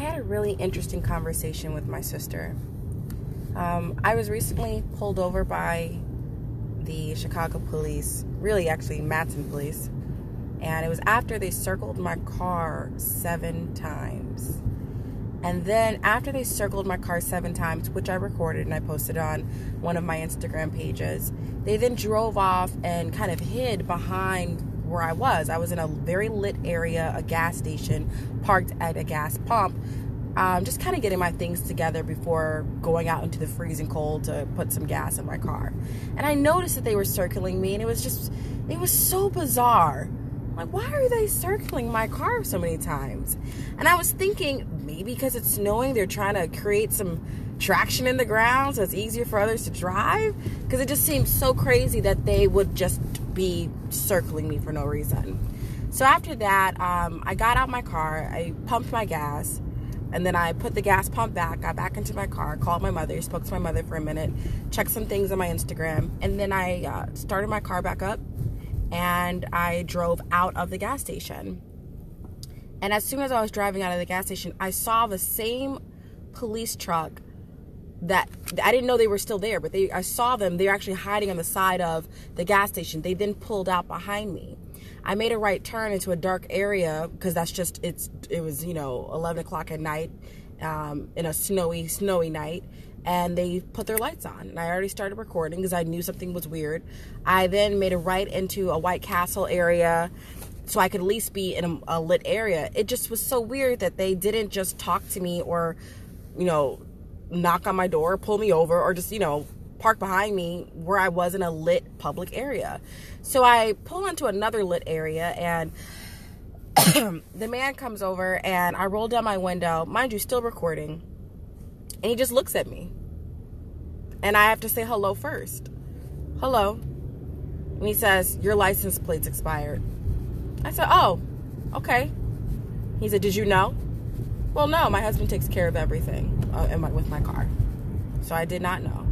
had a really interesting conversation with my sister. Um, I was recently pulled over by the Chicago police, really, actually, Matteson police, and it was after they circled my car seven times. And then after they circled my car seven times, which I recorded and I posted on one of my Instagram pages, they then drove off and kind of hid behind where I was. I was in a very lit area, a gas station, parked at a gas pump, um, just kind of getting my things together before going out into the freezing cold to put some gas in my car. And I noticed that they were circling me, and it was just, it was so bizarre. Like, why are they circling my car so many times? And I was thinking, maybe because it's snowing, they're trying to create some traction in the ground so it's easier for others to drive. Because it just seems so crazy that they would just be circling me for no reason. So after that, um, I got out my car, I pumped my gas, and then I put the gas pump back, got back into my car, called my mother, spoke to my mother for a minute, checked some things on my Instagram, and then I uh, started my car back up and I drove out of the gas station. And as soon as I was driving out of the gas station, I saw the same police truck that I didn't know they were still there, but they I saw them. They were actually hiding on the side of the gas station. They then pulled out behind me. I made a right turn into a dark area because that's just it's it was you know 11 o'clock at night um, in a snowy snowy night and they put their lights on and i already started recording because i knew something was weird i then made a right into a white castle area so i could at least be in a, a lit area it just was so weird that they didn't just talk to me or you know knock on my door pull me over or just you know park behind me where i was in a lit public area so i pull into another lit area and the man comes over and i roll down my window mind you still recording and he just looks at me. And I have to say hello first. Hello. And he says, Your license plate's expired. I said, Oh, okay. He said, Did you know? Well, no, my husband takes care of everything uh, my, with my car. So I did not know.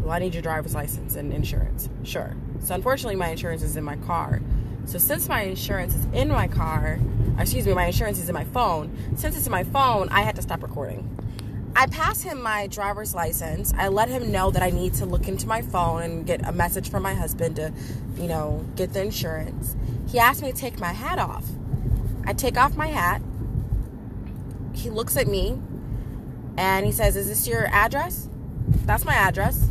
Well, I need your driver's license and insurance. Sure. So unfortunately, my insurance is in my car. So since my insurance is in my car, excuse me, my insurance is in my phone. Since it's in my phone, I had to stop recording. I pass him my driver's license. I let him know that I need to look into my phone and get a message from my husband to, you know, get the insurance. He asked me to take my hat off. I take off my hat. He looks at me and he says, Is this your address? That's my address.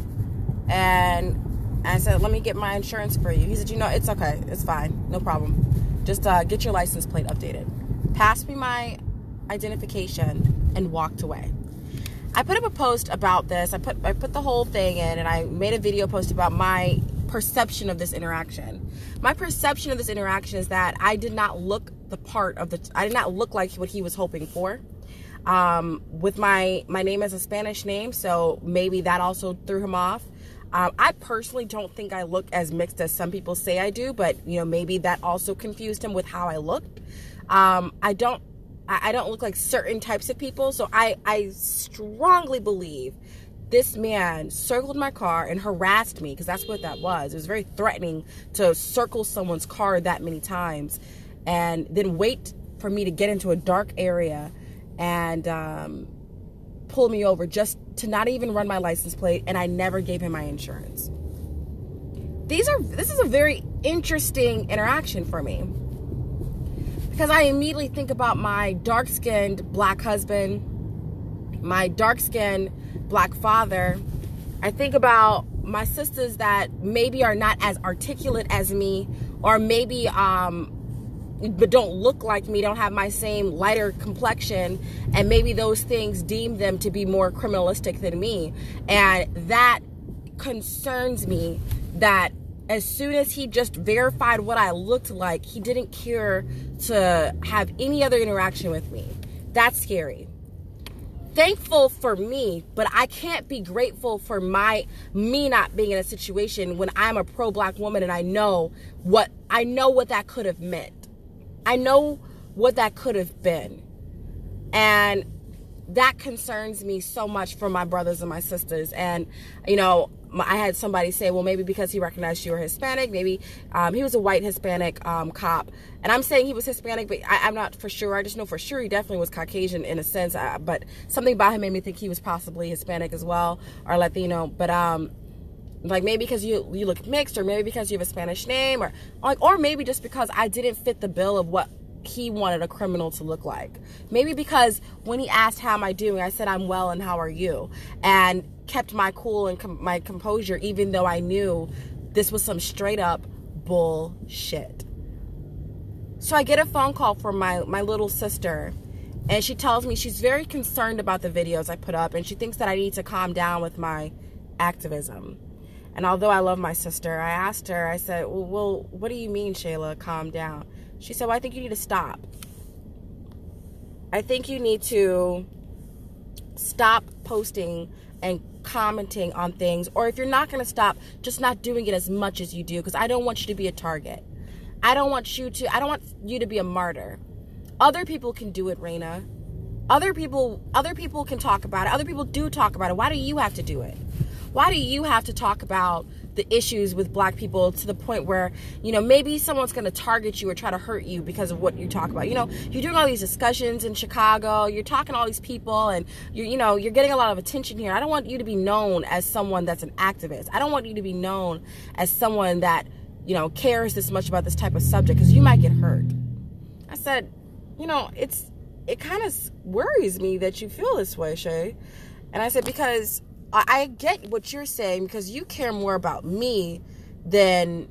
And I said, Let me get my insurance for you. He said, You know, it's okay. It's fine. No problem. Just uh, get your license plate updated. Passed me my identification and walked away. I put up a post about this. I put I put the whole thing in and I made a video post about my perception of this interaction. My perception of this interaction is that I did not look the part of the I did not look like what he was hoping for. Um, with my my name as a Spanish name, so maybe that also threw him off. Um, I personally don't think I look as mixed as some people say I do, but you know maybe that also confused him with how I looked. Um, I don't I, I don't look like certain types of people. So I, I strongly believe this man circled my car and harassed me because that's what that was. It was very threatening to circle someone's car that many times and then wait for me to get into a dark area and um, pull me over just to not even run my license plate. And I never gave him my insurance. These are this is a very interesting interaction for me because I immediately think about my dark skinned black husband, my dark skinned black father. I think about my sisters that maybe are not as articulate as me, or maybe um, but don't look like me, don't have my same lighter complexion, and maybe those things deem them to be more criminalistic than me. And that concerns me that as soon as he just verified what I looked like, he didn't care to have any other interaction with me. That's scary. Thankful for me, but I can't be grateful for my me not being in a situation when I'm a pro black woman and I know what I know what that could have meant. I know what that could have been. And that concerns me so much for my brothers and my sisters. And, you know, I had somebody say, well, maybe because he recognized you were Hispanic, maybe um, he was a white Hispanic um, cop. And I'm saying he was Hispanic, but I, am not for sure. I just know for sure he definitely was Caucasian in a sense. Uh, but something about him made me think he was possibly Hispanic as well or Latino. But um, like maybe because you you look mixed, or maybe because you have a Spanish name, or like, or maybe just because I didn't fit the bill of what he wanted a criminal to look like. Maybe because when he asked how am I doing, I said I'm well and how are you, and kept my cool and com- my composure, even though I knew this was some straight up bullshit. So I get a phone call from my, my little sister, and she tells me she's very concerned about the videos I put up, and she thinks that I need to calm down with my activism. And although I love my sister, I asked her, I said, well, well what do you mean, Shayla, calm down? She said, well, I think you need to stop. I think you need to stop posting and commenting on things or if you're not going to stop just not doing it as much as you do because I don't want you to be a target. I don't want you to I don't want you to be a martyr. Other people can do it, Raina. Other people other people can talk about it. Other people do talk about it. Why do you have to do it? Why do you have to talk about the issues with black people to the point where, you know, maybe someone's going to target you or try to hurt you because of what you talk about. You know, you're doing all these discussions in Chicago, you're talking to all these people and you're, you know, you're getting a lot of attention here. I don't want you to be known as someone that's an activist. I don't want you to be known as someone that, you know, cares this much about this type of subject because you might get hurt. I said, you know, it's, it kind of worries me that you feel this way, Shay. And I said, because I get what you're saying because you care more about me than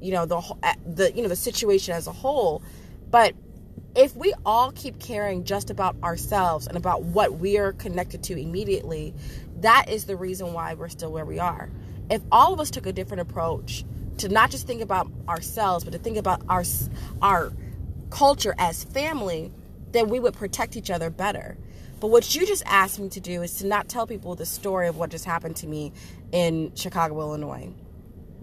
you know the eh, the you know the situation as a whole. But if we all keep caring just about ourselves and about what we are connected to immediately that is the reason why we're still where we are. If all of us took a different approach to not just think about ourselves but to think about our our culture as family then we would protect each other better but what you just asked me to do is to not tell people the story of what just happened to me in Chicago, Illinois.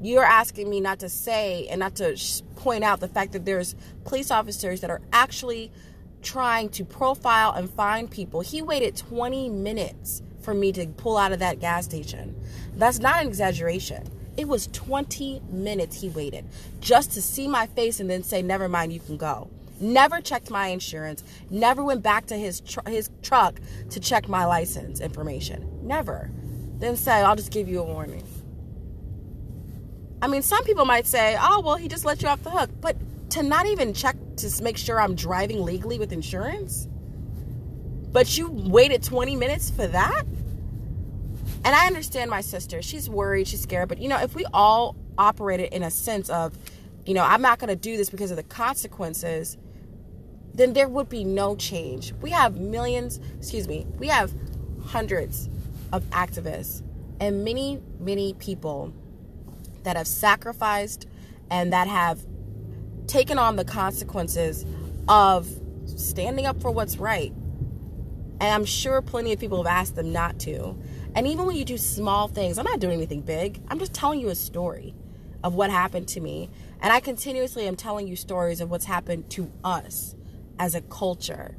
You're asking me not to say and not to point out the fact that there's police officers that are actually trying to profile and find people. He waited 20 minutes for me to pull out of that gas station. That's not an exaggeration. It was 20 minutes he waited just to see my face and then say, Never mind, you can go. Never checked my insurance. Never went back to his tr- his truck to check my license information. Never. Then say, "I'll just give you a warning." I mean, some people might say, "Oh, well, he just let you off the hook," but to not even check to make sure I'm driving legally with insurance, but you waited 20 minutes for that? And I understand my sister. She's worried, she's scared, but you know, if we all operated in a sense of, you know, I'm not going to do this because of the consequences, then there would be no change. We have millions, excuse me, we have hundreds of activists and many, many people that have sacrificed and that have taken on the consequences of standing up for what's right. And I'm sure plenty of people have asked them not to. And even when you do small things, I'm not doing anything big. I'm just telling you a story of what happened to me. And I continuously am telling you stories of what's happened to us as a culture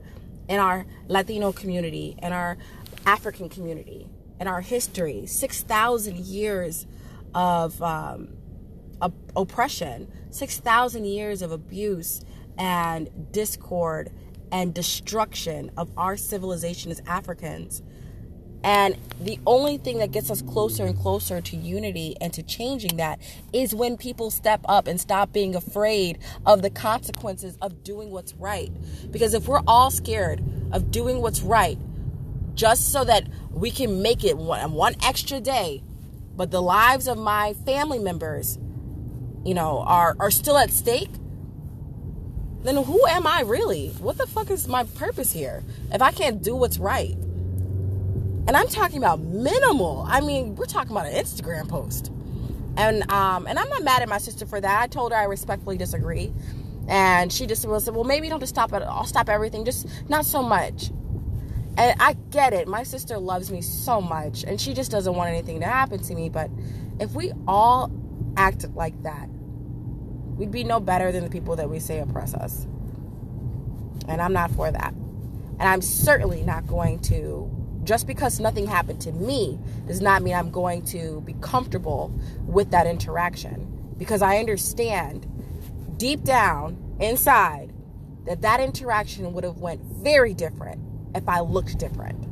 in our Latino community, in our African community, in our history. 6,000 years of um, oppression, 6,000 years of abuse and discord and destruction of our civilization as Africans. And the only thing that gets us closer and closer to unity and to changing that is when people step up and stop being afraid of the consequences of doing what's right. Because if we're all scared of doing what's right, just so that we can make it one, one extra day, but the lives of my family members, you know, are, are still at stake, then who am I really? What the fuck is my purpose here if I can't do what's right? And I'm talking about minimal. I mean, we're talking about an Instagram post. And um, and I'm not mad at my sister for that. I told her I respectfully disagree. And she just was well, maybe don't just stop it. I'll stop everything, just not so much. And I get it. My sister loves me so much, and she just doesn't want anything to happen to me. But if we all acted like that, we'd be no better than the people that we say oppress us. And I'm not for that. And I'm certainly not going to just because nothing happened to me does not mean I'm going to be comfortable with that interaction because I understand deep down inside that that interaction would have went very different if I looked different.